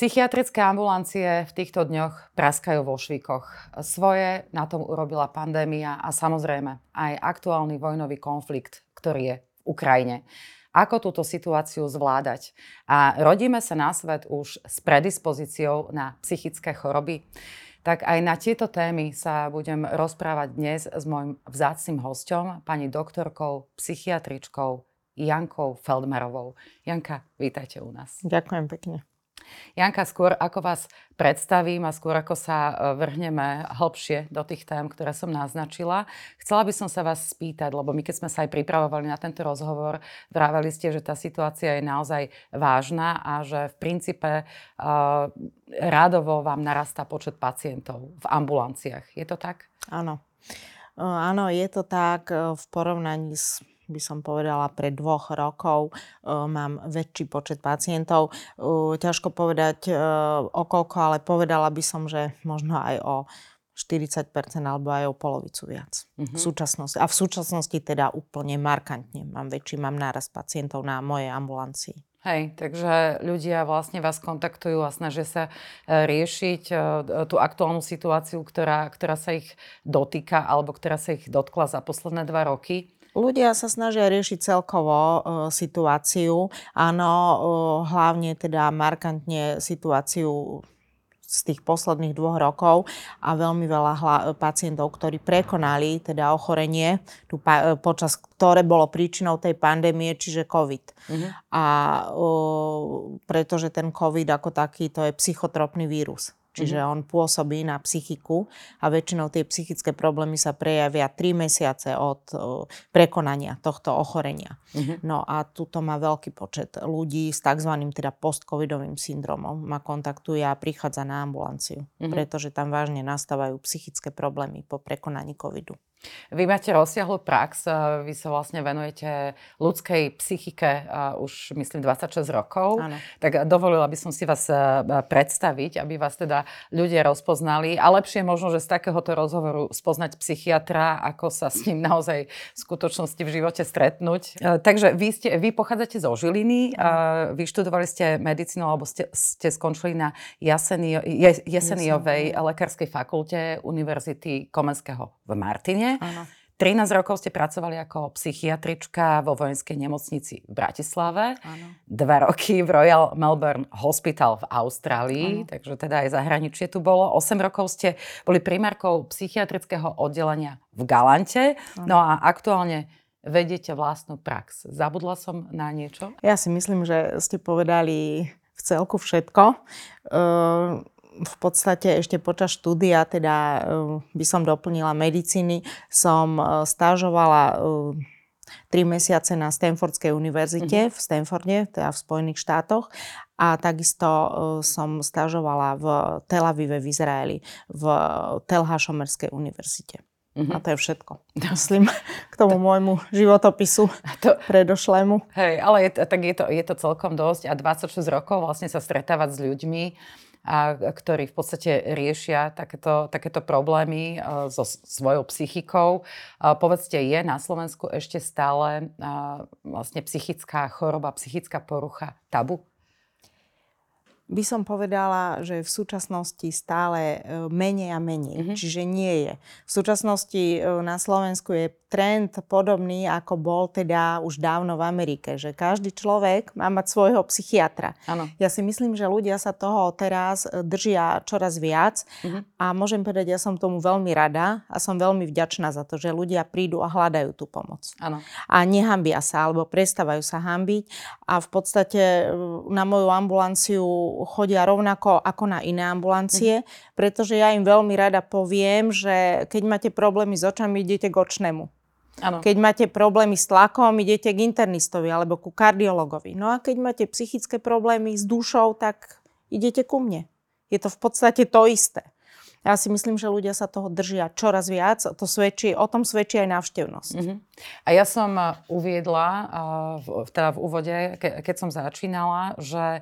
Psychiatrické ambulancie v týchto dňoch praskajú vo švíkoch. Svoje na tom urobila pandémia a samozrejme aj aktuálny vojnový konflikt, ktorý je v Ukrajine. Ako túto situáciu zvládať? A rodíme sa na svet už s predispozíciou na psychické choroby? Tak aj na tieto témy sa budem rozprávať dnes s môjim vzácným hostom, pani doktorkou, psychiatričkou Jankou Feldmerovou. Janka, vítajte u nás. Ďakujem pekne. Janka, skôr ako vás predstavím a skôr ako sa e, vrhneme hlbšie do tých tém, ktoré som naznačila, chcela by som sa vás spýtať, lebo my keď sme sa aj pripravovali na tento rozhovor, vraveli ste, že tá situácia je naozaj vážna a že v princípe uh, rádovo vám narastá počet pacientov v ambulanciách. Je to tak? Áno. Áno, je to tak v porovnaní s by som povedala, pred dvoch rokov mám väčší počet pacientov. Ťažko povedať o koľko, ale povedala by som, že možno aj o 40% alebo aj o polovicu viac uh-huh. v súčasnosti. A v súčasnosti teda úplne markantne mám väčší, mám náraz pacientov na mojej ambulancii. Hej, takže ľudia vlastne vás kontaktujú a snažia sa e, riešiť e, tú aktuálnu situáciu, ktorá, ktorá sa ich dotýka alebo ktorá sa ich dotkla za posledné dva roky. Ľudia sa snažia riešiť celkovo uh, situáciu. Áno, uh, hlavne teda markantne situáciu z tých posledných dvoch rokov a veľmi veľa hla- pacientov, ktorí prekonali teda ochorenie, tu pa- počas ktoré bolo príčinou tej pandémie, čiže COVID. Uh-huh. A uh, pretože ten COVID ako taký, to je psychotropný vírus. Čiže mm-hmm. on pôsobí na psychiku a väčšinou tie psychické problémy sa prejavia 3 mesiace od prekonania tohto ochorenia. Mm-hmm. No a tuto má veľký počet ľudí s tzv. teda post-covidovým syndromom. Ma kontaktuje a prichádza na ambulanciu, mm-hmm. pretože tam vážne nastávajú psychické problémy po prekonaní covidu. Vy máte rozsiahlu prax, vy sa vlastne venujete ľudskej psychike už myslím 26 rokov. Ano. Tak dovolila by som si vás predstaviť, aby vás teda ľudia rozpoznali. A lepšie možno, že z takéhoto rozhovoru spoznať psychiatra, ako sa s ním naozaj v skutočnosti v živote stretnúť. Takže vy, ste, vy pochádzate zo Žiliny, vyštudovali ste medicínu, alebo ste, ste skončili na Jasenio, Jeseniovej lekárskej fakulte Univerzity Komenského v Martine. Áno. 13 rokov ste pracovali ako psychiatrička vo vojenskej nemocnici v Bratislave. Áno. Dva roky v Royal Melbourne Hospital v Austrálii, Áno. takže teda aj zahraničie tu bolo. 8 rokov ste boli primárkou psychiatrického oddelenia v Galante. Áno. No a aktuálne vediete vlastnú prax. Zabudla som na niečo? Ja si myslím, že ste povedali v celku všetko. Uh, v podstate ešte počas štúdia, teda eh, by som doplnila medicíny, som eh, stážovala 3 eh, mesiace na Stanfordskej univerzite mm-hmm. v Stanforde, teda v Spojených štátoch. A takisto som stážovala v Tel Avive v Izraeli, v Tel Hašomerskej univerzite. Mm-hmm. A to je všetko. Myslím k tomu môjmu životopisu to, predošlému. Hej, ale je, tak je to, je to celkom dosť a 26 rokov vlastne sa stretávať s ľuďmi, a, ktorí v podstate riešia takéto, takéto problémy a, so svojou psychikou. A, povedzte, je na Slovensku ešte stále a, vlastne psychická choroba, psychická porucha tabu? By som povedala, že v súčasnosti stále e, menej a menej. Mm-hmm. Čiže nie je. V súčasnosti e, na Slovensku je trend podobný, ako bol teda už dávno v Amerike, že každý človek má mať svojho psychiatra. Ano. Ja si myslím, že ľudia sa toho teraz e, držia čoraz viac mm-hmm. a môžem povedať, ja som tomu veľmi rada a som veľmi vďačná za to, že ľudia prídu a hľadajú tú pomoc. Ano. A nehambia sa, alebo prestávajú sa hambiť a v podstate na moju ambulanciu chodia rovnako ako na iné ambulancie, mm. pretože ja im veľmi rada poviem, že keď máte problémy s očami, idete k očnému. Ano. Keď máte problémy s tlakom, idete k internistovi alebo ku kardiologovi. No a keď máte psychické problémy s dušou, tak idete ku mne. Je to v podstate to isté. Ja si myslím, že ľudia sa toho držia čoraz viac. To svedčí, o tom svedčí aj návštevnosť. Uh-huh. A ja som uviedla uh, teda v úvode, ke, keď som začínala, že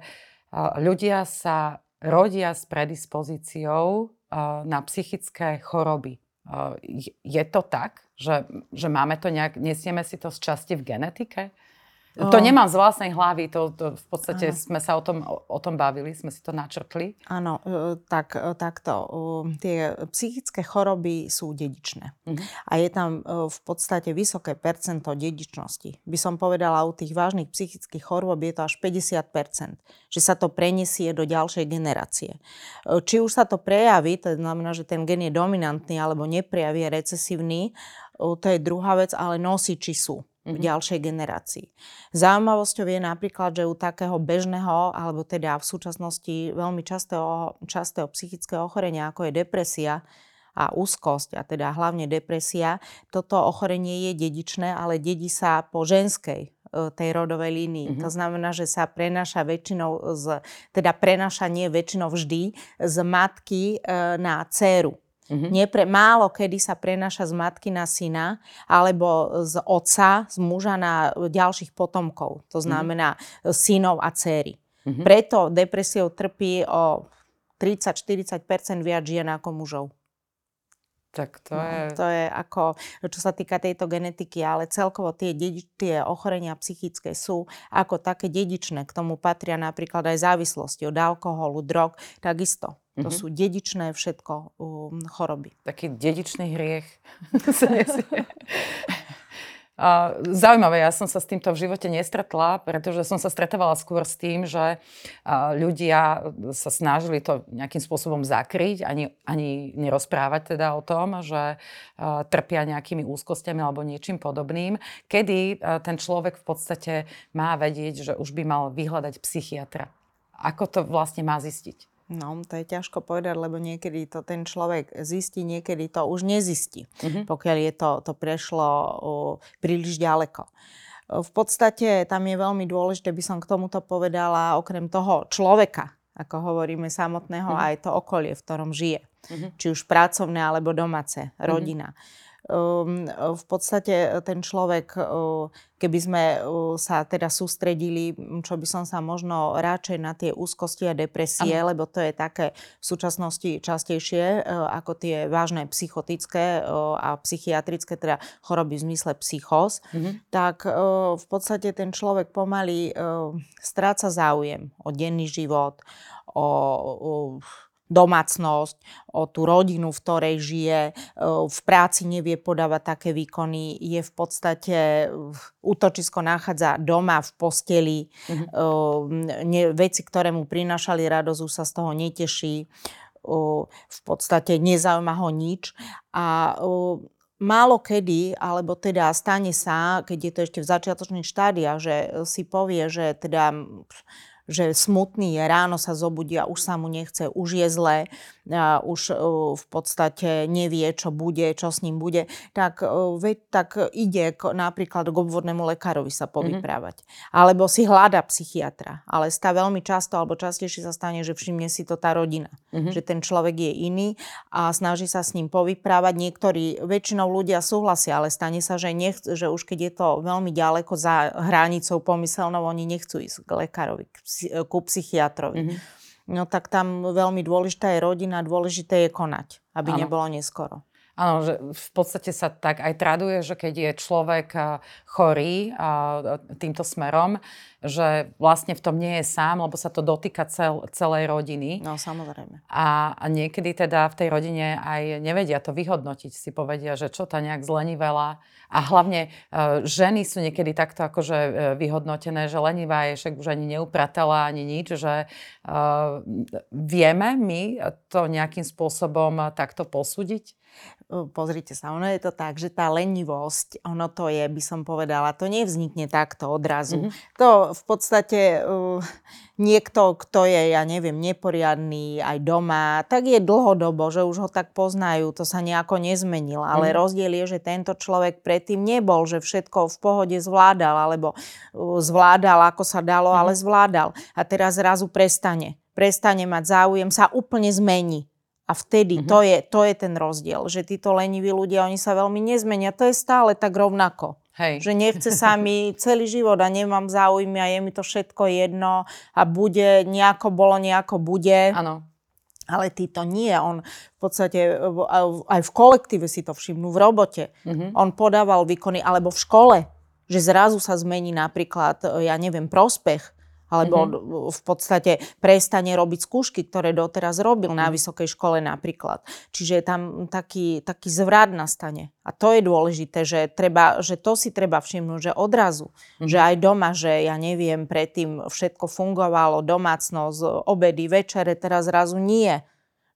ľudia sa rodia s predispozíciou na psychické choroby. Je to tak, že, že máme to nejak, nesieme si to z časti v genetike? To nemám z vlastnej hlavy, to, to v podstate ano. sme sa o tom, o, o tom bavili, sme si to načrtli. Áno, e, tak, e, takto. Tie psychické choroby sú dedičné. Uh-huh. A je tam e, v podstate vysoké percento dedičnosti. By som povedala, u tých vážnych psychických chorôb je to až 50%, že sa to prenesie do ďalšej generácie. Či už sa to prejaví, to znamená, že ten gen je dominantný alebo neprejaví, je recesívny, to je druhá vec, ale nosiči sú v mhm. ďalšej generácii. Zaujímavosťou je napríklad, že u takého bežného, alebo teda v súčasnosti veľmi častého, častého psychického ochorenia, ako je depresia a úzkosť, a teda hlavne depresia, toto ochorenie je dedičné, ale dedí sa po ženskej e, tej rodovej línii. Mm-hmm. To znamená, že sa prenáša väčšinou, z, teda prenáša nie väčšinou vždy, z matky e, na dceru. Mm-hmm. Nepre, málo kedy sa prenáša z matky na syna alebo z otca, z muža na ďalších potomkov. To mhm. znamená mm-hmm. synov a céry. Mm-hmm. Preto depresiou trpí o 30-40% viac žien ako mužov. Tak to no, je... To je ako, čo sa týka tejto genetiky, ale celkovo tie, dedi- tie ochorenia psychické sú ako také dedičné. K tomu patria napríklad aj závislosti od alkoholu, drog, takisto. To mm-hmm. sú dedičné všetko um, choroby. Taký dedičný hriech nesie. Zaujímavé, ja som sa s týmto v živote nestretla, pretože som sa stretávala skôr s tým, že ľudia sa snažili to nejakým spôsobom zakryť, ani, ani nerozprávať teda o tom, že trpia nejakými úzkostiami alebo niečím podobným. Kedy ten človek v podstate má vedieť, že už by mal vyhľadať psychiatra? Ako to vlastne má zistiť? No, to je ťažko povedať, lebo niekedy to ten človek zistí, niekedy to už nezistí, mm-hmm. pokiaľ je to, to prešlo o, príliš ďaleko. V podstate tam je veľmi dôležité, by som k tomuto povedala, okrem toho človeka, ako hovoríme samotného, mm-hmm. aj to okolie, v ktorom žije. Mm-hmm. Či už pracovné alebo domáce, rodina. Mm-hmm v podstate e, ten človek, e, keby sme e, sa teda sústredili, čo by som sa možno radšej na tie úzkosti a depresie, ano. lebo to je také v súčasnosti častejšie ako tie vážne psychotické a psychiatrické, teda choroby v zmysle psychos, mm-hmm. tak v podstate ten človek pomaly stráca záujem o denný život, o, o domácnosť, o tú rodinu, v ktorej žije, e, v práci nevie podávať také výkony, je v podstate, útočisko nachádza doma v posteli, mm-hmm. veci, ktoré mu prinášali radosť, už sa z toho neteší, v podstate nezaujíma ho nič. A málo kedy, alebo teda stane sa, keď je to ešte v začiatočných štádiách, že si povie, že teda že smutný je, ráno sa zobudí a už sa mu nechce, už je zlé, už v podstate nevie, čo bude, čo s ním bude, tak, veď, tak ide napríklad k obvodnému lekárovi sa mhm. povyprávať. Mm-hmm. Alebo si hľada psychiatra. Ale stá veľmi často, alebo častejšie sa stane, že všimne si to tá rodina. Mm-hmm. Že ten človek je iný a snaží sa s ním povyprávať. Niektorí, väčšinou ľudia súhlasia, ale stane sa, že, nech, že už keď je to veľmi ďaleko za hranicou pomyselnou, oni nechcú ísť k lekárovi, k ku psychiatrovi. Mm-hmm. No tak tam veľmi dôležitá je rodina, dôležité je konať, aby ano. nebolo neskoro. Áno, že v podstate sa tak aj traduje, že keď je človek chorý týmto smerom, že vlastne v tom nie je sám, lebo sa to dotýka cel, celej rodiny. No, samozrejme. A, a niekedy teda v tej rodine aj nevedia to vyhodnotiť. Si povedia, že čo tá nejak zlenivela. A hlavne e, ženy sú niekedy takto akože vyhodnotené, že lenivá je, však už ani neupratala, ani nič, že e, vieme my to nejakým spôsobom takto posúdiť? Pozrite sa, ono je to tak, že tá lenivosť, ono to je, by som povedala, to nevznikne takto odrazu. Mm-hmm. To v podstate uh, niekto, kto je, ja neviem, neporiadný aj doma, tak je dlhodobo, že už ho tak poznajú, to sa nejako nezmenilo. Ale mm-hmm. rozdiel je, že tento človek predtým nebol, že všetko v pohode zvládal, alebo uh, zvládal, ako sa dalo, mm-hmm. ale zvládal. A teraz zrazu prestane. Prestane mať záujem, sa úplne zmení a vtedy mm-hmm. to, je, to je ten rozdiel, že títo leniví ľudia, oni sa veľmi nezmenia. To je stále tak rovnako. Hej. Že nechce sa mi celý život a nemám záujmy a je mi to všetko jedno a bude, nejako bolo, nejako bude. Áno. Ale títo nie. On v podstate aj v kolektíve si to všimnú, v robote. Mm-hmm. On podával výkony, alebo v škole že zrazu sa zmení napríklad, ja neviem, prospech alebo mm-hmm. v podstate prestane robiť skúšky, ktoré doteraz robil na mhm. vysokej škole napríklad. Čiže tam taký, taký zvrat nastane. A to je dôležité, že, treba, že to si treba všimnúť, že odrazu, mm-hmm. že aj doma, že ja neviem, predtým všetko fungovalo, domácnosť, obedy, večere, teraz zrazu nie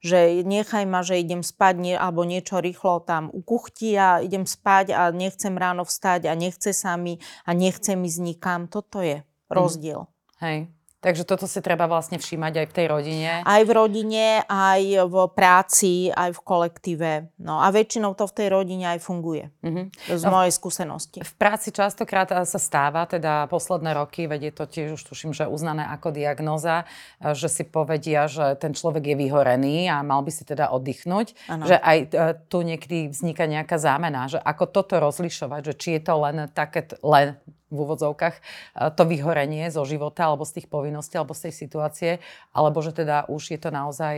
že nechaj ma, že idem spať nie, alebo niečo rýchlo tam ukuchtí a idem spať a nechcem ráno vstať a nechce sa mi a nechcem ísť nikam. Toto je mhm. rozdiel. Hej. Takže toto si treba vlastne všímať aj v tej rodine. Aj v rodine, aj v práci, aj v kolektíve. No a väčšinou to v tej rodine aj funguje. Mm-hmm. Z no, mojej skúsenosti. V práci častokrát sa stáva, teda posledné roky, vedie to tiež už tuším, že uznané ako diagnoza, že si povedia, že ten človek je vyhorený a mal by si teda oddychnúť. Ano. Že aj e, tu niekedy vzniká nejaká zámena, že ako toto rozlišovať, že či je to len také, len v úvodzovkách to vyhorenie zo života alebo z tých povinností alebo z tej situácie, alebo že teda už je to naozaj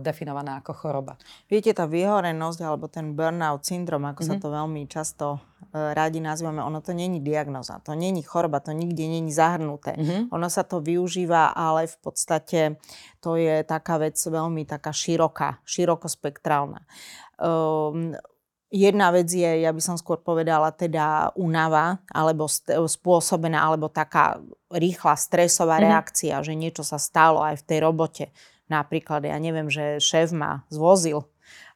definované ako choroba. Viete, tá vyhorenosť alebo ten burnout syndrom, ako mm-hmm. sa mhm. to veľmi často e, radi nazývame, ono to není diagnoza, to není choroba, to nikde není zahrnuté. Mm-hmm. Ono sa to využíva, ale v podstate to je taká vec veľmi taká široká, širokospektrálna. Um, Jedna vec je, ja by som skôr povedala, teda únava, alebo spôsobená, alebo taká rýchla stresová mm-hmm. reakcia, že niečo sa stalo aj v tej robote. Napríklad, ja neviem, že šéf ma zvozil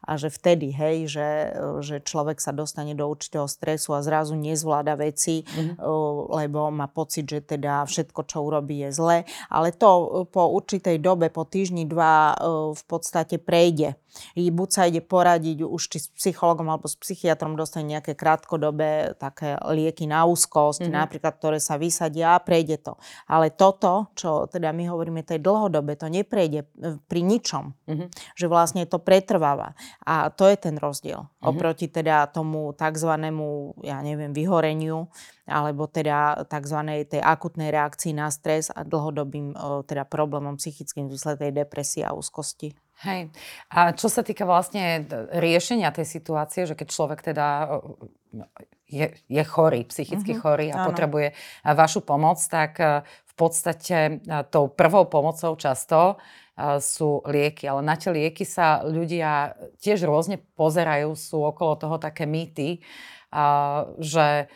a že vtedy, hej, že, že človek sa dostane do určitého stresu a zrazu nezvláda veci, mm-hmm. lebo má pocit, že teda všetko, čo urobí, je zle. Ale to po určitej dobe, po týždni, dva v podstate prejde. I buď sa ide poradiť už či s psychologom alebo s psychiatrom, dostane nejaké krátkodobé také lieky na úzkosť, mm-hmm. napríklad, ktoré sa vysadia a prejde to. Ale toto, čo teda my hovoríme, tej dlhodobe, to neprejde e, pri ničom. Mm-hmm. Že vlastne to pretrváva. A to je ten rozdiel mm-hmm. oproti teda tomu takzvanému, ja neviem, vyhoreniu alebo teda tzv. tej akutnej reakcii na stres a dlhodobým teda problémom psychickým výslednej depresie a úzkosti. Hej. A čo sa týka vlastne riešenia tej situácie, že keď človek teda je, je chorý, psychicky mm-hmm. chorý a Áno. potrebuje vašu pomoc, tak v podstate tou prvou pomocou často sú lieky. Ale na tie lieky sa ľudia tiež rôzne pozerajú, sú okolo toho také mýty, že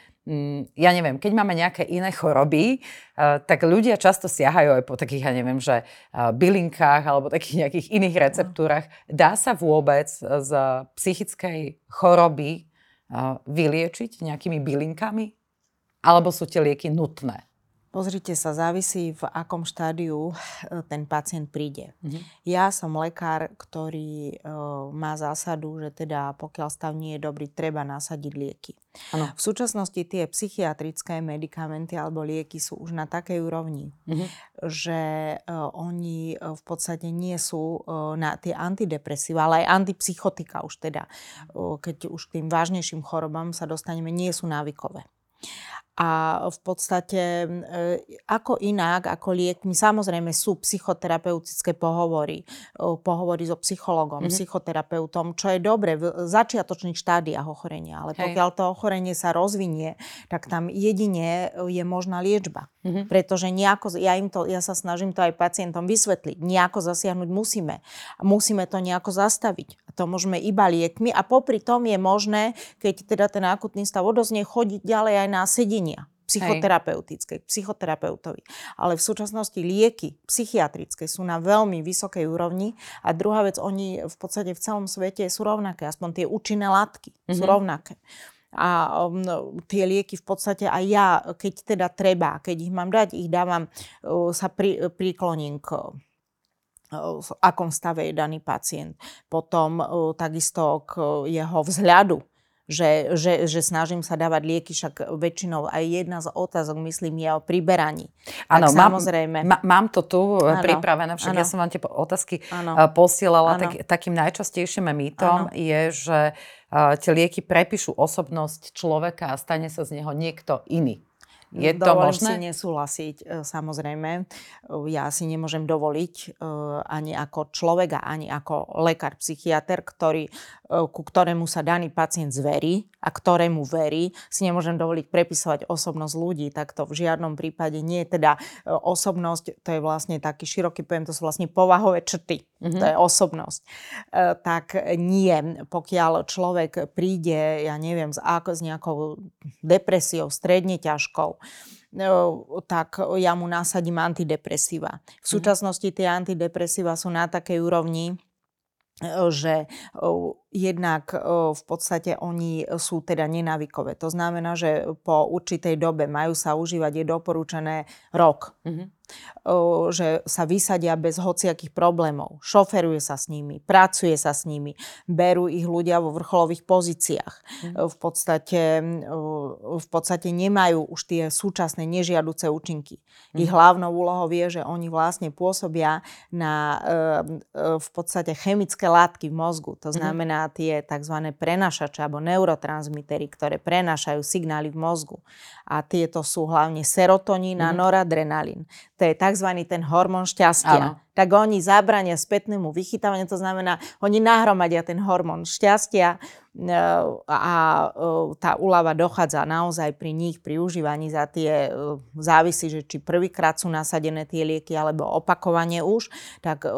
ja neviem, keď máme nejaké iné choroby, tak ľudia často siahajú aj po takých, ja neviem, že bylinkách alebo takých nejakých iných receptúrach. Dá sa vôbec z psychickej choroby vyliečiť nejakými bylinkami? Alebo sú tie lieky nutné? Pozrite sa, závisí v akom štádiu eh, ten pacient príde. Mm-hmm. Ja som lekár, ktorý uh, má zásadu, že teda pokiaľ stav nie je dobrý, treba nasadiť lieky. Ano. V súčasnosti tie psychiatrické medikamenty alebo lieky sú už na takej úrovni, mm-hmm. že uh, oni v podstate nie sú uh, na tie antidepresíva, ale aj antipsychotika už teda, uh, keď už k tým vážnejším chorobám sa dostaneme, nie sú návykové. A v podstate e, ako inak, ako liekmi, samozrejme sú psychoterapeutické pohovory, pohovory so psychologom, mm-hmm. psychoterapeutom, čo je dobre v začiatočných štádiách ochorenia. Ale Hej. pokiaľ to ochorenie sa rozvinie, tak tam jedine je možná liečba. Mm-hmm. Pretože nejako, ja, im to, ja sa snažím to aj pacientom vysvetliť, nejako zasiahnuť musíme. Musíme to nejako zastaviť. A to môžeme iba liekmi a popri tom je možné, keď teda ten akutný stav odoznie, chodiť ďalej aj na riešenia psychoterapeutické, k psychoterapeutovi. Ale v súčasnosti lieky psychiatrické sú na veľmi vysokej úrovni a druhá vec, oni v podstate v celom svete sú rovnaké, aspoň tie účinné látky mm-hmm. sú rovnaké. A um, tie lieky v podstate aj ja, keď teda treba, keď ich mám dať, ich dávam, uh, sa pri, prikloním k v akom stave je daný pacient. Potom takisto k jeho vzhľadu že, že, že snažím sa dávať lieky, však väčšinou aj jedna z otázok, myslím, je o priberaní. Áno, mám, má, mám to tu ano, pripravené, však ano. ja som vám tie otázky ano. posielala. Tak, takým najčastejším mýtom ano. je, že tie lieky prepíšu osobnosť človeka a stane sa z neho niekto iný. Je to Dovolím možné? si nesúhlasiť, e, samozrejme. E, ja si nemôžem dovoliť e, ani ako človek a ani ako lekár, psychiatr, ktorý ku ktorému sa daný pacient zverí a ktorému verí, si nemôžem dovoliť prepisovať osobnosť ľudí. Tak to v žiadnom prípade nie teda osobnosť, to je vlastne taký široký pojem, to sú vlastne povahové črty. Mm-hmm. To je osobnosť. Tak nie, pokiaľ človek príde, ja neviem, s, ako, s nejakou depresiou, stredne ťažkou, tak ja mu nasadím antidepresíva. V mhm. súčasnosti tie antidepresíva sú na takej úrovni, že jednak v podstate oni sú teda nenávykové. To znamená, že po určitej dobe majú sa užívať, je doporučené rok. Mm-hmm že sa vysadia bez hociakých problémov. Šoferuje sa s nimi, pracuje sa s nimi, berú ich ľudia vo vrcholových pozíciách. Mm. V, podstate, v podstate nemajú už tie súčasné nežiaduce účinky. Mm. Ich hlavnou úlohou je, že oni vlastne pôsobia na v podstate chemické látky v mozgu. To mhm. Tie tzv. prenašače alebo neurotransmitery, ktoré prenášajú signály v mozgu. A tieto sú hlavne serotonín a mm. noradrenalín to je tzv. ten hormón šťastia. Ano. Tak oni zabrania spätnému vychytávaniu, to znamená, oni nahromadia ten hormón šťastia e, a e, tá úlava dochádza naozaj pri nich, pri užívaní za tie, e, závisí, že či prvýkrát sú nasadené tie lieky alebo opakovane už, tak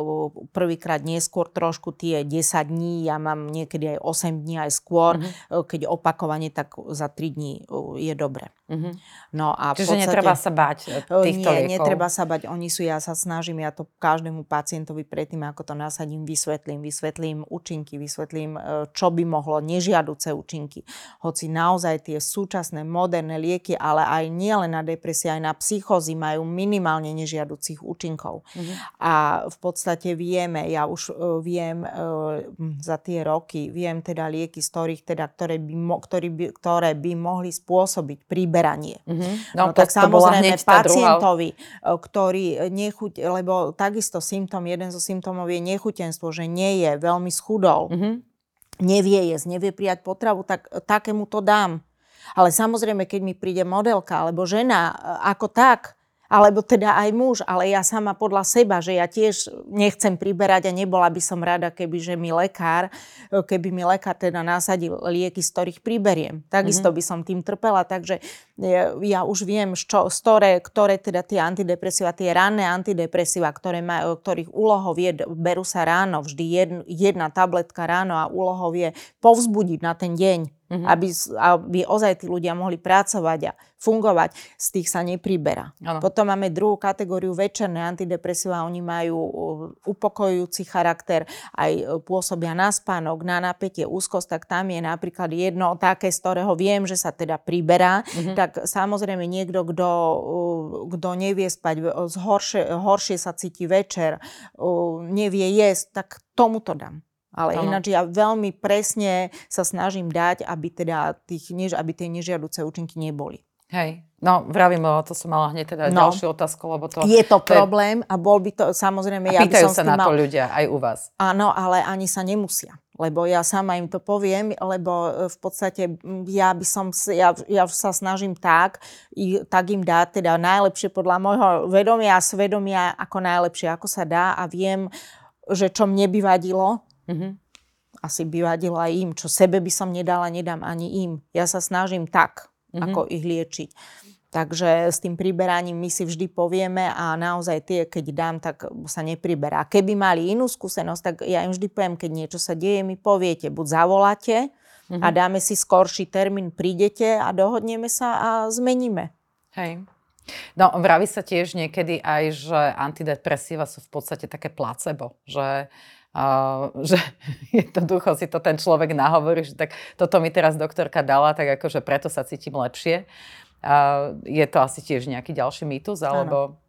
prvýkrát neskôr trošku tie 10 dní, ja mám niekedy aj 8 dní aj skôr, mm-hmm. keď opakovanie, tak za 3 dní je dobre. Mm-hmm. No a Čiže podstate, netreba sa bať týchto nie, liekov? netreba sa bať. Oni sú, ja sa snažím, ja to každému pacientovi predtým, ako to nasadím, vysvetlím. Vysvetlím účinky, vysvetlím, e, čo by mohlo, nežiaduce účinky. Hoci naozaj tie súčasné moderné lieky, ale aj nielen na depresie, aj na psychózy majú minimálne nežiaducich účinkov. Mm-hmm. A v podstate vieme, ja už uh, viem uh, za tie roky, viem teda lieky, z ktorých teda, ktoré by, mo, ktorý by, ktoré by mohli spôsobiť príbeh vyberanie. Mm-hmm. No, no tak to samozrejme pacientovi, druhá... E, ktorý nechuť, lebo takisto symptóm, jeden zo symptómov je nechutenstvo, že nie je, veľmi schudol, mm-hmm. nevie jesť, nevie prijať potravu, tak takému to dám. Ale samozrejme, keď mi príde modelka alebo žena e, ako tak, alebo teda aj muž, ale ja sama podľa seba, že ja tiež nechcem priberať a nebola by som rada, keby že mi lekár, keby mi lekár teda nasadil lieky, z ktorých priberiem. Takisto mm-hmm. by som tým trpela, takže ja, ja už viem, čo, ktoré, ktoré teda tie antidepresíva, tie ranné antidepresíva, ktoré majú, ktorých úlohou je, berú sa ráno, vždy jedna, jedna tabletka ráno a úlohou je povzbudiť na ten deň Mm-hmm. Aby, aby ozaj tí ľudia mohli pracovať a fungovať, z tých sa nepriberá. Ano. Potom máme druhú kategóriu večerné antidepresíva, oni majú upokojujúci charakter, aj e, pôsobia na spánok, na napätie, úzkosť, tak tam je napríklad jedno také, z ktorého viem, že sa teda priberá, mm-hmm. tak samozrejme niekto, kto, kto nevie spať, zhoršie, horšie sa cíti večer, nevie jesť, tak tomu to dám. Ale ano. ináč ja veľmi presne sa snažím dať, aby, teda tých, aby tie nežiaduce účinky neboli. Hej, no vravím, to som mala hneď teda no. ďalšiu otázku, lebo to... Je to, to problém a bol by to, samozrejme, a ja by som sa na mal... to ľudia, aj u vás. Áno, ale ani sa nemusia. Lebo ja sama im to poviem, lebo e, v podstate ja by som, ja, ja sa snažím tak, tak im dať teda najlepšie podľa môjho vedomia a svedomia, ako najlepšie, ako sa dá a viem, že čo mne by vadilo, Mm-hmm. Asi by vadilo aj im, čo sebe by som nedala, nedám ani im. Ja sa snažím tak, mm-hmm. ako ich liečiť. Takže s tým priberaním my si vždy povieme a naozaj tie, keď dám, tak sa nepriberá. Keby mali inú skúsenosť, tak ja im vždy poviem, keď niečo sa deje, mi poviete, buď zavoláte mm-hmm. a dáme si skorší termín, prídete a dohodneme sa a zmeníme. Hej. No, vraví sa tiež niekedy aj, že antidepresíva sú v podstate také placebo, že Uh, že jednoducho si to ten človek nahovorí, že tak toto mi teraz doktorka dala, tak akože preto sa cítim lepšie. Uh, je to asi tiež nejaký ďalší mýtus, alebo... Ano.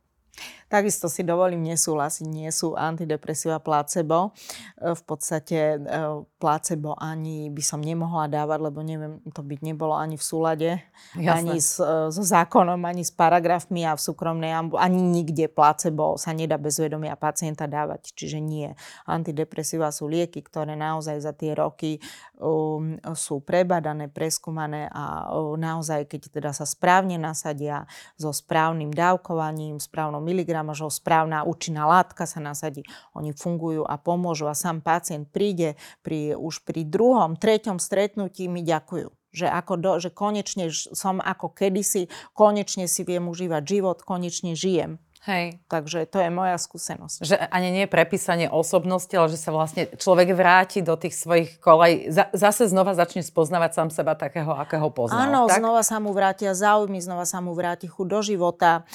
Takisto si dovolím nesúhlasiť, nie sú antidepresíva placebo. E, v podstate e, placebo ani by som nemohla dávať, lebo neviem, to by nebolo ani v súlade, Jasné. ani s, e, so zákonom, ani s paragrafmi a v súkromnej, ani nikde placebo sa nedá bez vedomia pacienta dávať. Čiže nie. Antidepresíva sú lieky, ktoré naozaj za tie roky um, sú prebadané, preskúmané a um, naozaj, keď teda sa správne nasadia so správnym dávkovaním, správnou miligramovou teda možno správna účinná látka sa nasadí. Oni fungujú a pomôžu a sám pacient príde pri, už pri druhom, treťom stretnutí mi ďakujú. Že, ako do, že konečne som ako kedysi, konečne si viem užívať život, konečne žijem. Hej. Takže to je moja skúsenosť. Že ani nie je prepísanie osobnosti, ale že sa vlastne človek vráti do tých svojich kolej, zase znova začne spoznávať sám seba takého, akého poznal. Áno, tak? znova sa mu vrátia záujmy, znova sa mu vráti chuť do života,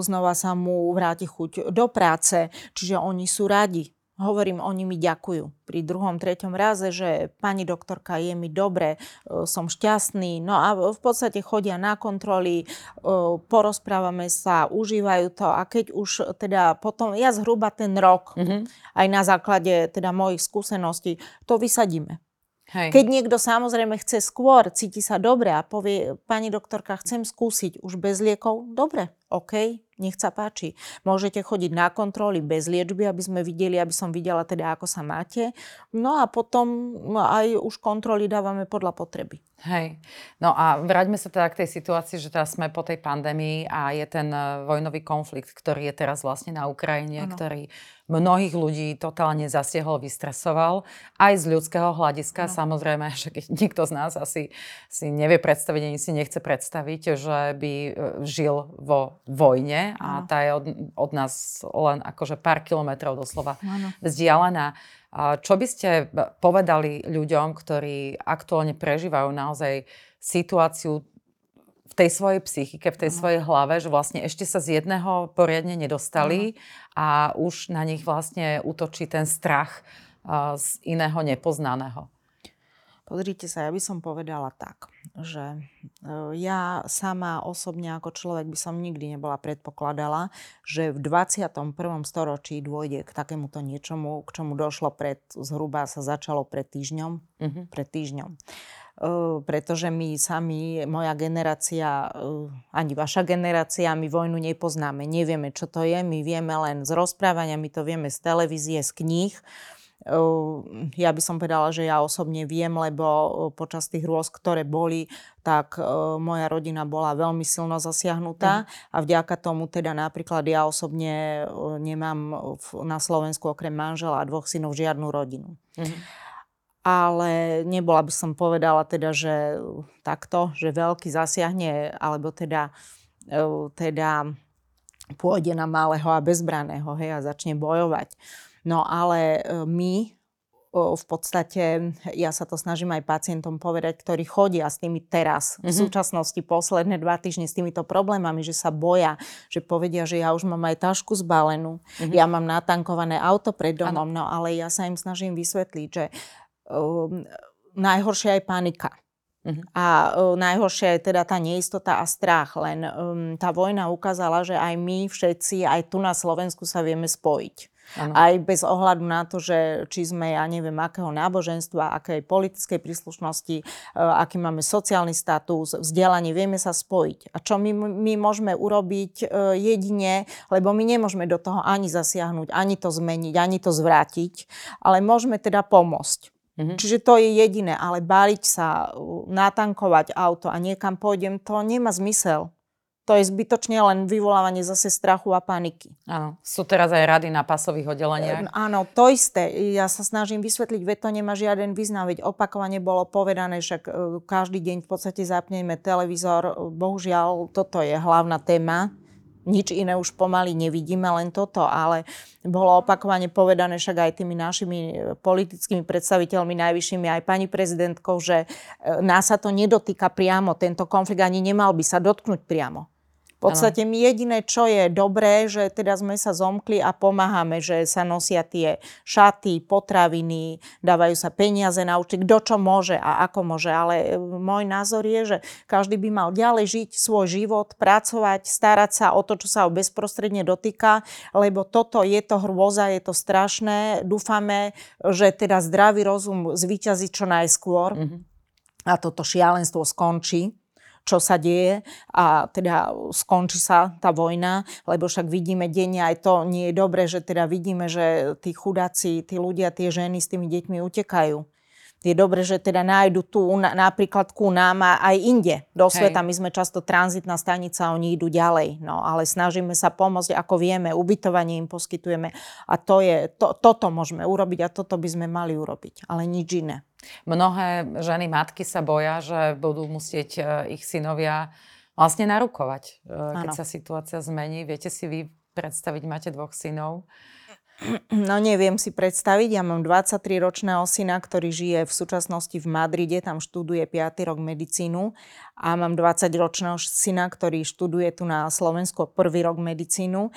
znova sa mu vráti chuť do práce, čiže oni sú radi hovorím, oni mi ďakujú. Pri druhom, treťom raze, že pani doktorka, je mi dobre, e, som šťastný. No a v podstate chodia na kontroly, e, porozprávame sa, užívajú to a keď už teda potom, ja zhruba ten rok, mm-hmm. aj na základe teda mojich skúseností, to vysadíme. Hej. Keď niekto samozrejme chce skôr, cíti sa dobre a povie, pani doktorka, chcem skúsiť už bez liekov, dobre, OK, nech sa páči. Môžete chodiť na kontroly bez liečby, aby sme videli, aby som videla teda, ako sa máte. No a potom aj už kontroly dávame podľa potreby. Hej. No a vráťme sa teda k tej situácii, že teraz sme po tej pandémii a je ten e, vojnový konflikt, ktorý je teraz vlastne na Ukrajine, ano. ktorý mnohých ľudí totálne zasiehol, vystresoval. Aj z ľudského hľadiska, ano. samozrejme, že nikto z nás asi si nevie predstaviť, ani si nechce predstaviť, že by e, žil vo vojne a tá je od, od nás len akože pár kilometrov doslova ano. vzdialená. Čo by ste povedali ľuďom, ktorí aktuálne prežívajú naozaj situáciu v tej svojej psychike, v tej svojej hlave, že vlastne ešte sa z jedného poriadne nedostali a už na nich vlastne útočí ten strach z iného nepoznaného? Pozrite sa, ja by som povedala tak, že e, ja sama osobne ako človek by som nikdy nebola predpokladala, že v 21. storočí dôjde k takémuto niečomu, k čomu došlo pred, zhruba sa začalo pred týždňom. Uh-huh. Pred týždňom. Uh, pretože my sami, moja generácia, ani vaša generácia, my vojnu nepoznáme. Nevieme, čo to je, my vieme len z rozprávania, my to vieme z televízie, z kníh. Ja by som povedala, že ja osobne viem, lebo počas tých rôz, ktoré boli, tak moja rodina bola veľmi silno zasiahnutá mm. a vďaka tomu teda napríklad ja osobne nemám na Slovensku okrem manžela a dvoch synov žiadnu rodinu. Mm. Ale nebola by som povedala teda, že takto, že veľký zasiahne, alebo teda, teda pôjde na malého a bezbraného hej, a začne bojovať. No ale e, my v podstate, ja sa to snažím aj pacientom povedať, ktorí chodia s tými teraz, mm-hmm. v mhm. súčasnosti posledné dva týždne s týmito problémami, že sa boja, že povedia, že ja už mám aj tašku zbalenú, mm-hmm. ja mám natankované auto pred domom, ano. no ale ja sa im snažím vysvetliť, že um, najhoršia je panika. Uh-huh. A uh, najhoršia je teda tá neistota a strach. Len um, tá vojna ukázala, že aj my všetci, aj tu na Slovensku sa vieme spojiť. Ano. Aj bez ohľadu na to, že či sme, ja neviem, akého náboženstva, akej politickej príslušnosti, e, aký máme sociálny status, vzdelanie, vieme sa spojiť. A čo my, my môžeme urobiť e, jedine, lebo my nemôžeme do toho ani zasiahnuť, ani to zmeniť, ani to zvrátiť, ale môžeme teda pomôcť. Mm-hmm. Čiže to je jediné, ale báliť sa, natankovať auto a niekam pôjdem, to nemá zmysel to je zbytočne len vyvolávanie zase strachu a paniky. Áno. Sú teraz aj rady na pasových oddeleniach? Áno, to isté. Ja sa snažím vysvetliť, veď to nemá žiaden význam, veď opakovane bolo povedané, však e, každý deň v podstate zapneme televízor. Bohužiaľ, toto je hlavná téma. Nič iné už pomaly nevidíme, len toto, ale bolo opakovane povedané však aj tými našimi e, politickými predstaviteľmi najvyššími, aj pani prezidentkou, že e, nás sa to nedotýka priamo, tento konflikt ani nemal by sa dotknúť priamo. V podstate my jediné, čo je dobré, že teda sme sa zomkli a pomáhame, že sa nosia tie šaty, potraviny, dávajú sa peniaze na účty, kto čo môže a ako môže. Ale e, môj názor je, že každý by mal ďalej žiť svoj život, pracovať, starať sa o to, čo sa ho bezprostredne dotýka, lebo toto je to hrôza, je to strašné. Dúfame, že teda zdravý rozum zvýťazí čo najskôr. Mm-hmm. A toto šialenstvo skončí čo sa deje a teda skončí sa tá vojna, lebo však vidíme denne aj to nie je dobre, že teda vidíme, že tí chudáci, tí ľudia, tie ženy s tými deťmi utekajú. Je dobre, že teda nájdu tu na, napríklad ku nám a aj inde do sveta. Hej. My sme často tranzitná stanica, oni idú ďalej. No, ale snažíme sa pomôcť, ako vieme, ubytovanie im poskytujeme. A to je, to, toto môžeme urobiť a toto by sme mali urobiť, ale nič iné. Mnohé ženy, matky sa boja, že budú musieť e, ich synovia vlastne narukovať, e, keď ano. sa situácia zmení. Viete si vy predstaviť, máte dvoch synov, No neviem si predstaviť. Ja mám 23-ročného syna, ktorý žije v súčasnosti v Madride, tam študuje 5. rok medicínu a mám 20-ročného syna, ktorý študuje tu na Slovensku prvý rok medicínu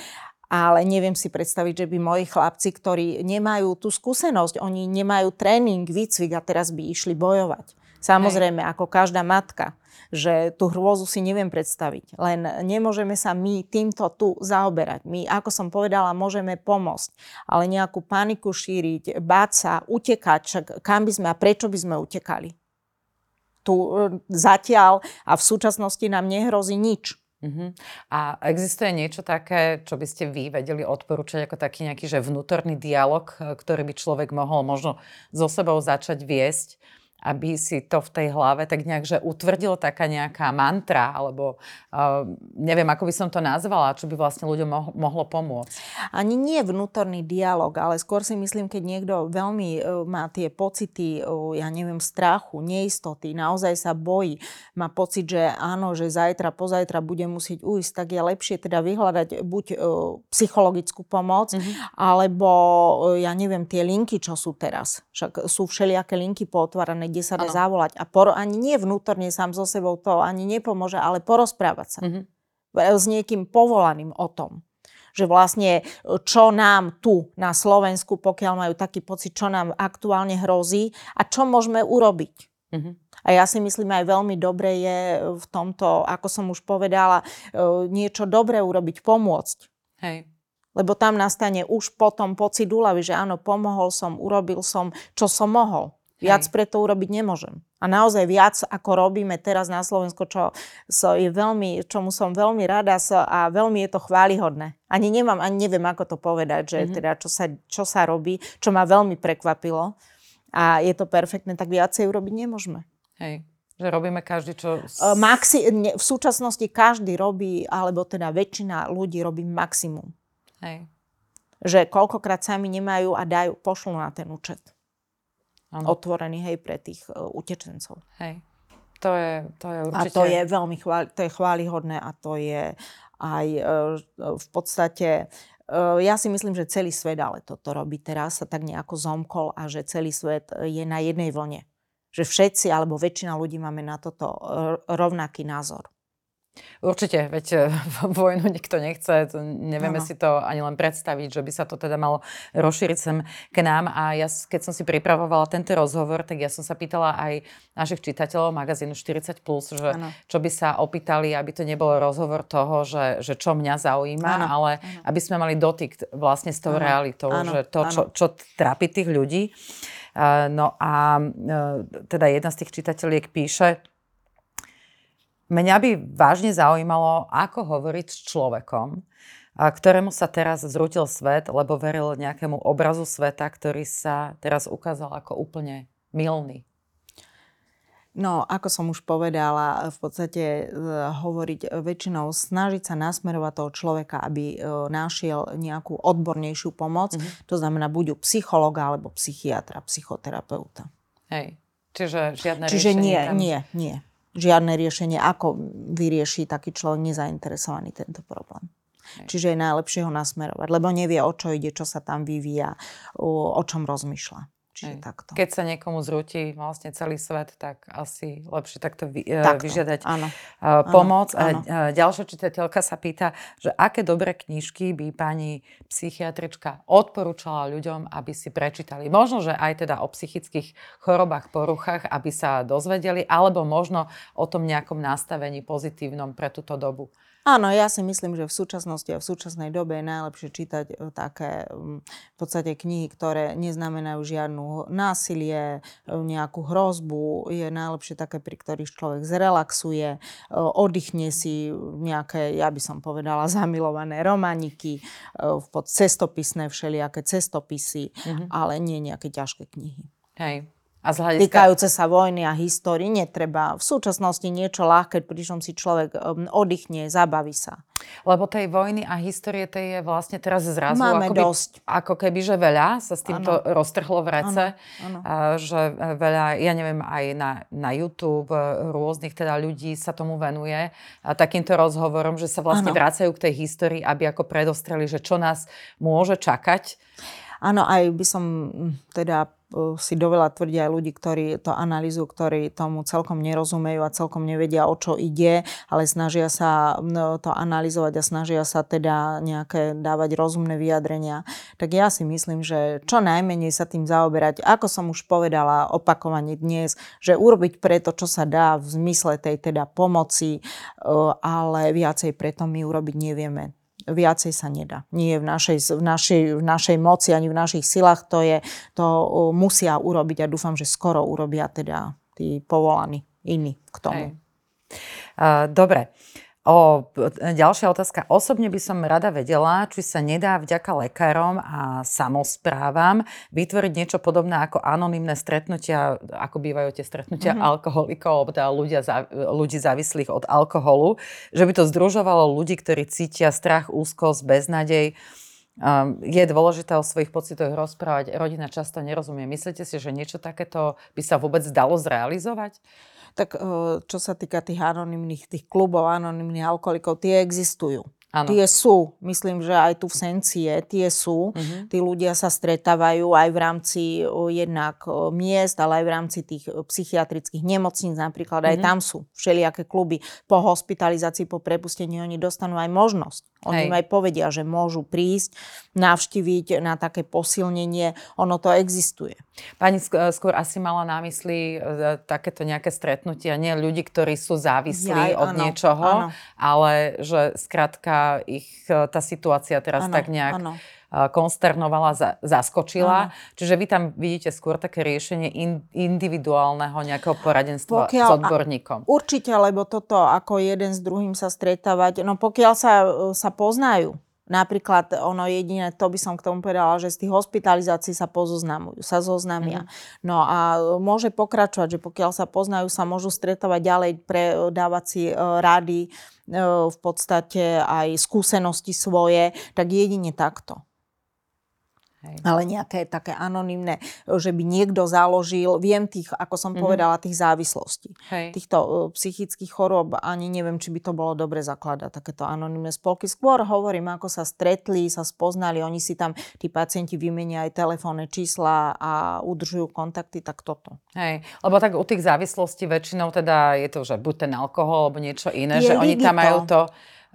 ale neviem si predstaviť, že by moji chlapci, ktorí nemajú tú skúsenosť, oni nemajú tréning, výcvik a teraz by išli bojovať. Samozrejme, Hej. ako každá matka, že tú hrôzu si neviem predstaviť. Len nemôžeme sa my týmto tu zaoberať. My, ako som povedala, môžeme pomôcť, ale nejakú paniku šíriť, báť sa, utekať, kam by sme a prečo by sme utekali. Tu e, zatiaľ a v súčasnosti nám nehrozí nič. Uh-huh. A existuje niečo také, čo by ste vy vedeli odporúčať ako taký nejaký že vnútorný dialog, e, ktorý by človek mohol možno so sebou začať viesť, aby si to v tej hlave tak nejak, že utvrdilo taká nejaká mantra, alebo uh, neviem, ako by som to nazvala, čo by vlastne ľuďom mo- mohlo pomôcť. Ani nie vnútorný dialog, ale skôr si myslím, keď niekto veľmi uh, má tie pocity, uh, ja neviem, strachu, neistoty, naozaj sa bojí, má pocit, že áno, že zajtra, pozajtra bude musieť ujsť, tak je lepšie teda vyhľadať buď uh, psychologickú pomoc, mm-hmm. alebo uh, ja neviem, tie linky, čo sú teraz. Však sú všelijaké linky pootvárané, kde sa dá ano. zavolať. A por- ani nie vnútorne sám so sebou to ani nepomôže, ale porozprávať sa. Mm-hmm. S niekým povolaným o tom. Že vlastne, čo nám tu na Slovensku, pokiaľ majú taký pocit, čo nám aktuálne hrozí a čo môžeme urobiť. Mm-hmm. A ja si myslím, aj veľmi dobre je v tomto, ako som už povedala, e, niečo dobré urobiť, pomôcť. Hej. Lebo tam nastane už potom pocit úlavy, že áno, pomohol som, urobil som, čo som mohol. Viac Hej. preto urobiť nemôžem. A naozaj viac, ako robíme teraz na Slovensku, čo so je veľmi, čomu som veľmi rada so, a veľmi je to chválihodné. Ani nemám, ani neviem, ako to povedať, že mm-hmm. teda čo sa, čo sa robí, čo ma veľmi prekvapilo a je to perfektné, tak viacej urobiť nemôžeme. Hej. Že robíme každý, čo... E, maxi- v súčasnosti každý robí, alebo teda väčšina ľudí robí maximum. Hej. Že koľkokrát sami nemajú a dajú, pošlu na ten účet ano. otvorený hej, pre tých uh, utečencov. Hej. To je, to je určite... A to je veľmi chváli, to je chválihodné a to je aj uh, v podstate... Uh, ja si myslím, že celý svet ale toto robí teraz, sa tak nejako zomkol a že celý svet je na jednej vlne. Že všetci alebo väčšina ľudí máme na toto rovnaký názor. Určite, veď e, vojnu nikto nechce, to nevieme ano. si to ani len predstaviť, že by sa to teda malo rozšíriť sem k nám. A ja, keď som si pripravovala tento rozhovor, tak ja som sa pýtala aj našich čitateľov magazínu 40+, že ano. čo by sa opýtali, aby to nebol rozhovor toho, že, že čo mňa zaujíma, ano. ale ano. aby sme mali dotyk vlastne s tou ano. realitou, ano. že to, čo, čo trápi tých ľudí. No a e, teda jedna z tých čitateľiek píše, Mňa by vážne zaujímalo, ako hovoriť s človekom, ktorému sa teraz zrútil svet, lebo veril nejakému obrazu sveta, ktorý sa teraz ukázal ako úplne milný. No, ako som už povedala, v podstate e, hovoriť väčšinou, snažiť sa nasmerovať toho človeka, aby e, našiel nejakú odbornejšiu pomoc. Mm-hmm. To znamená buď u psychologa alebo psychiatra, psychoterapeuta. Hej. Čiže žiadne Čiže riešenie nie, tam... nie, nie žiadne riešenie, ako vyrieši taký človek nezainteresovaný tento problém. Hej. Čiže je najlepšie ho nasmerovať, lebo nevie, o čo ide, čo sa tam vyvíja, o, o čom rozmýšľa. Čiže takto. Keď sa niekomu zrúti vlastne celý svet, tak asi lepšie takto, vy, e, takto. vyžiadať áno. Uh, pomoc. Áno, áno. Ďalšia čitateľka sa pýta, že aké dobré knižky by pani psychiatrička odporúčala ľuďom, aby si prečítali. Možno, že aj teda o psychických chorobách, poruchách, aby sa dozvedeli, alebo možno o tom nejakom nastavení pozitívnom pre túto dobu. Áno, ja si myslím, že v súčasnosti a v súčasnej dobe je najlepšie čítať e, také v podstate knihy, ktoré neznamenajú žiadnu násilie, e, nejakú hrozbu. Je najlepšie také, pri ktorých človek zrelaxuje, e, oddychne si nejaké, ja by som povedala, zamilované romaniky, cestopisné všelijaké cestopisy, mm-hmm. ale nie nejaké ťažké knihy. Hej. A z hľadiska... Týkajúce sa vojny a histórii netreba. V súčasnosti niečo ľahké, pričom si človek um, oddychne, zabaví sa. Lebo tej vojny a histórie tej je vlastne teraz zrazu Máme ako, dosť. ako keby, že veľa sa s týmto ano. roztrhlo v rece. Ano. Ano. Že veľa, ja neviem, aj na, na YouTube rôznych teda ľudí sa tomu venuje a takýmto rozhovorom, že sa vlastne ano. vracajú k tej histórii, aby ako predostreli, že čo nás môže čakať. Áno, aj by som teda si doveľa tvrdia aj ľudí, ktorí to analýzujú, ktorí tomu celkom nerozumejú a celkom nevedia, o čo ide, ale snažia sa to analyzovať a snažia sa teda nejaké dávať rozumné vyjadrenia. Tak ja si myslím, že čo najmenej sa tým zaoberať, ako som už povedala opakovane dnes, že urobiť preto, čo sa dá v zmysle tej teda pomoci, ale viacej preto my urobiť nevieme viacej sa nedá. Nie v našej, v, našej, v našej moci ani v našich silách. To, je, to musia urobiť a dúfam, že skoro urobia teda tí povolaní iní k tomu. Uh, dobre. O, ďalšia otázka. Osobne by som rada vedela, či sa nedá vďaka lekárom a samozprávam vytvoriť niečo podobné ako anonimné stretnutia, ako bývajú tie stretnutia mm-hmm. alkoholikov, teda ľudia, ľudí závislých od alkoholu, že by to združovalo ľudí, ktorí cítia strach, úzkosť, beznadej. Um, je dôležité o svojich pocitoch rozprávať. Rodina často nerozumie. Myslíte si, že niečo takéto by sa vôbec dalo zrealizovať? Tak e, čo sa týka tých anonimných, tých klubov anonimných alkoholikov, tie existujú. Ano. Tie sú, myslím, že aj tu v Sencie, tie sú. Uh-huh. Tí ľudia sa stretávajú aj v rámci o, jednak o, miest, ale aj v rámci tých psychiatrických nemocníc napríklad. Uh-huh. Aj mhm. tam sú všelijaké kluby. Po hospitalizácii, po prepustení oni dostanú aj možnosť. Oni im aj povedia, že môžu prísť, navštíviť na také posilnenie. Ono to existuje. Pani skôr asi mala na mysli e, takéto nejaké stretnutia, nie ľudí, ktorí sú závislí ja, od áno, niečoho, áno. ale že skrátka ich e, tá situácia teraz ano, tak nejak ano. E, konsternovala, zaskočila. Ano. Čiže vy tam vidíte skôr také riešenie in, individuálneho nejakého poradenstva pokiaľ, s odborníkom. Určite, lebo toto ako jeden s druhým sa stretávať, no pokiaľ sa, e, sa poznajú, Napríklad ono jediné, to by som k tomu povedala, že z tých hospitalizácií sa pozoznamujú, sa zoznamia. Mm-hmm. No a môže pokračovať, že pokiaľ sa poznajú, sa môžu stretovať ďalej, predávať si e, rady, e, v podstate aj skúsenosti svoje, tak jedine takto. Hej. Ale nejaké také anonimné, že by niekto založil, viem tých, ako som mm-hmm. povedala, tých závislostí. Hej. Týchto uh, psychických chorób, ani neviem, či by to bolo dobre zakladať takéto anonimné spolky. Skôr hovorím, ako sa stretli, sa spoznali, oni si tam, tí pacienti vymenia aj telefónne čísla a udržujú kontakty, tak toto. Hej, lebo tak u tých závislostí väčšinou teda je to, že buď ten alkohol, alebo niečo iné, je že oni tam majú to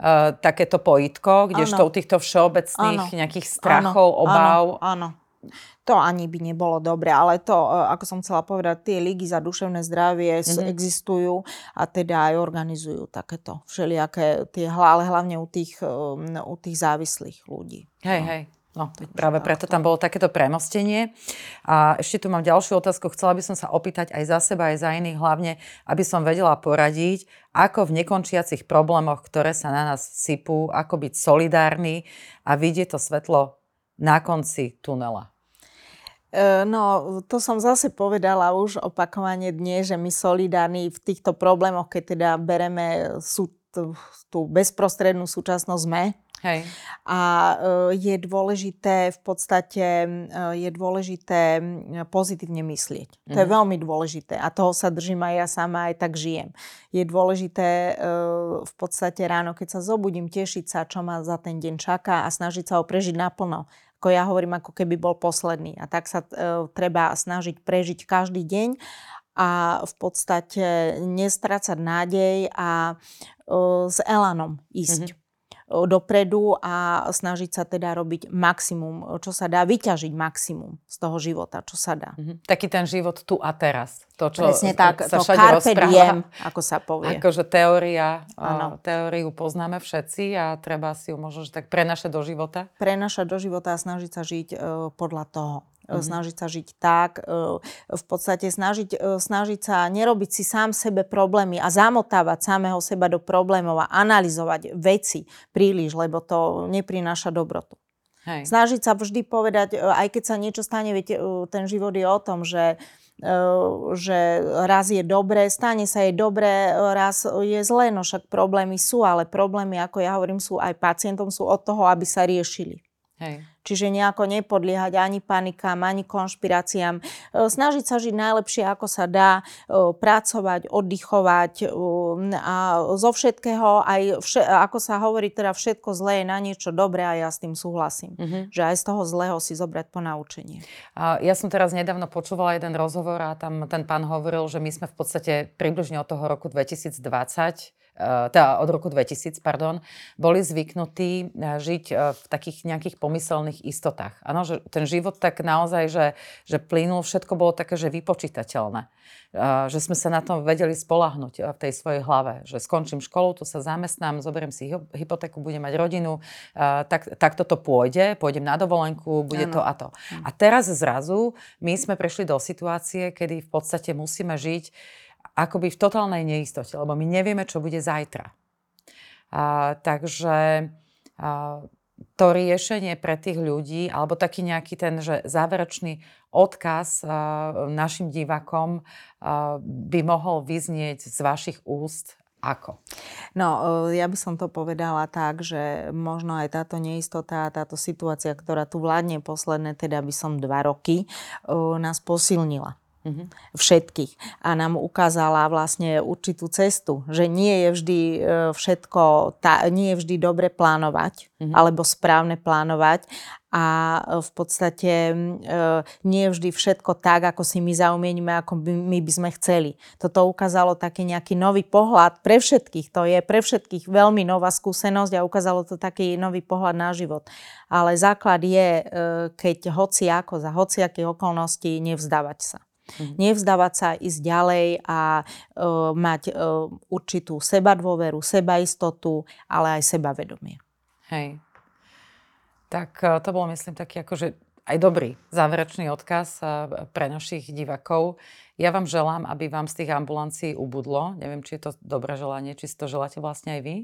uh, takéto pojitko, kdežto u týchto všeobecných ano. nejakých strachov, ano. obáv. Áno. To ani by nebolo dobre, ale to, e, ako som chcela povedať, tie ligy za duševné zdravie mm-hmm. existujú a teda aj organizujú takéto všelijaké, tie, ale hlavne u tých, e, u tých závislých ľudí. Hej, no. hej. No, práve preto tam bolo takéto premostenie. A ešte tu mám ďalšiu otázku. Chcela by som sa opýtať aj za seba, aj za iných, hlavne, aby som vedela poradiť, ako v nekončiacich problémoch, ktoré sa na nás sypú, ako byť solidárny a vidieť to svetlo na konci tunela. E, no, to som zase povedala už opakovane dnes, že my solidárni v týchto problémoch, keď teda bereme sú, tú, tú bezprostrednú súčasnosť sme, Hej. A e, je dôležité v podstate, e, je dôležité pozitívne myslieť. To mm. je mhm. veľmi dôležité a toho sa držím aj ja sama, aj tak žijem. Je dôležité e, v podstate ráno, keď sa zobudím, tešiť sa, čo ma za ten deň čaká a snažiť sa ho prežiť naplno. Ako ja hovorím, ako keby bol posledný. A tak sa treba snažiť prežiť každý deň a v podstate nestrácať nádej a s elanom ísť. Mm-hmm dopredu a snažiť sa teda robiť maximum, čo sa dá, vyťažiť maximum z toho života, čo sa dá. Mm-hmm. Taký ten život tu a teraz. To, čo Presne tak, sa to carpe diem, ako sa povie. Akože teória, ano. teóriu poznáme všetci a treba si ju možno tak prenašať do života. Prenašať do života a snažiť sa žiť uh, podľa toho mm-hmm. snažiť sa žiť tak, e, v podstate snažiť, e, snažiť sa nerobiť si sám sebe problémy a zamotávať samého seba do problémov a analyzovať veci príliš, lebo to neprináša dobrotu. Hej. Snažiť sa vždy povedať, aj keď sa niečo stane, viete, ten život je o tom, že že raz je dobré, stane sa jej dobré, raz je zlé, no však problémy sú, ale problémy, ako ja hovorím, sú aj pacientom, sú od toho, aby sa riešili. Hej. Čiže nejako nepodliehať ani panikám, ani konšpiráciám. E, snažiť sa žiť najlepšie, ako sa dá, e, pracovať, oddychovať e, a zo všetkého, aj vše, ako sa hovorí, teda všetko zlé je na niečo dobré a ja s tým súhlasím. Mm-hmm. Že aj z toho zlého si zobrať ponaučenie. A ja som teraz nedávno počúvala jeden rozhovor a tam ten pán hovoril, že my sme v podstate približne od toho roku 2020 teda od roku 2000, pardon, boli zvyknutí žiť v takých nejakých pomyselných istotách. Áno, že ten život tak naozaj, že, že plynul, všetko bolo také, že vypočítateľné. Že sme sa na tom vedeli spolahnuť v tej svojej hlave. Že skončím školu, tu sa zamestnám, zoberiem si hypotéku, budem mať rodinu, tak, tak toto pôjde, pôjdem na dovolenku, bude ano. to a to. A teraz zrazu my sme prešli do situácie, kedy v podstate musíme žiť akoby v totálnej neistote, lebo my nevieme, čo bude zajtra. A, takže a, to riešenie pre tých ľudí, alebo taký nejaký ten že záverečný odkaz uh, našim divakom uh, by mohol vyznieť z vašich úst ako? No, ja by som to povedala tak, že možno aj táto neistota, táto situácia, ktorá tu vládne posledné, teda by som dva roky, nás posilnila. Mm-hmm. Všetkých. A nám ukázala vlastne určitú cestu, že nie je vždy e, všetko, tá, nie je vždy dobre plánovať, mm-hmm. alebo správne plánovať a e, v podstate e, nie je vždy všetko tak, ako si my zaumienime, ako by, my by sme chceli. Toto ukázalo taký nejaký nový pohľad pre všetkých. To je pre všetkých veľmi nová skúsenosť a ukázalo to taký nový pohľad na život. Ale základ je, keď hoci ako, za hociakých okolností nevzdávať sa. Mm-hmm. Nevzdávať sa, ísť ďalej a uh, mať uh, určitú sebadôveru, sebaistotu, ale aj sebavedomie. Hej. Tak uh, to bolo, myslím, taký akože aj dobrý záverečný odkaz pre našich divakov. Ja vám želám, aby vám z tých ambulancií ubudlo. Neviem, či je to dobré želanie, či si to želáte vlastne aj vy.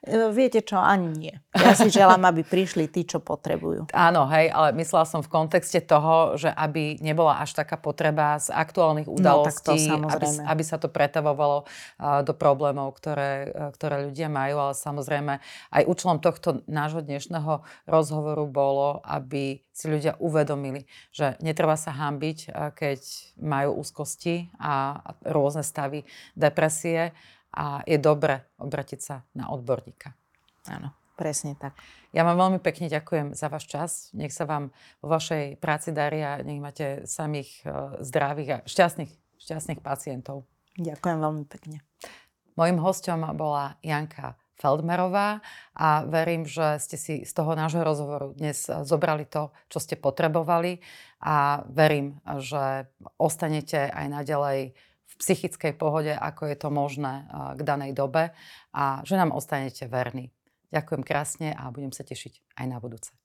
E, viete čo, ani nie. Ja si želám, aby prišli tí, čo potrebujú. Áno, hej, ale myslela som v kontexte toho, že aby nebola až taká potreba z aktuálnych udalostí, no, aby, aby sa to pretavovalo uh, do problémov, ktoré, uh, ktoré ľudia majú, ale samozrejme aj účelom tohto nášho dnešného rozhovoru bolo, aby si ľudia uvedomili, že netreba sa hambiť, uh, keď majú úzkosti a rôzne stavy depresie, a je dobre obratiť sa na odborníka. Áno, presne tak. Ja vám veľmi pekne ďakujem za váš čas. Nech sa vám vo vašej práci darí a nech máte samých e, zdravých a šťastných, šťastných pacientov. Ďakujem veľmi pekne. Mojím hostom bola Janka Feldmerová a verím, že ste si z toho nášho rozhovoru dnes zobrali to, čo ste potrebovali a verím, že ostanete aj naďalej psychickej pohode, ako je to možné k danej dobe a že nám ostanete verní. Ďakujem krásne a budem sa tešiť aj na budúce.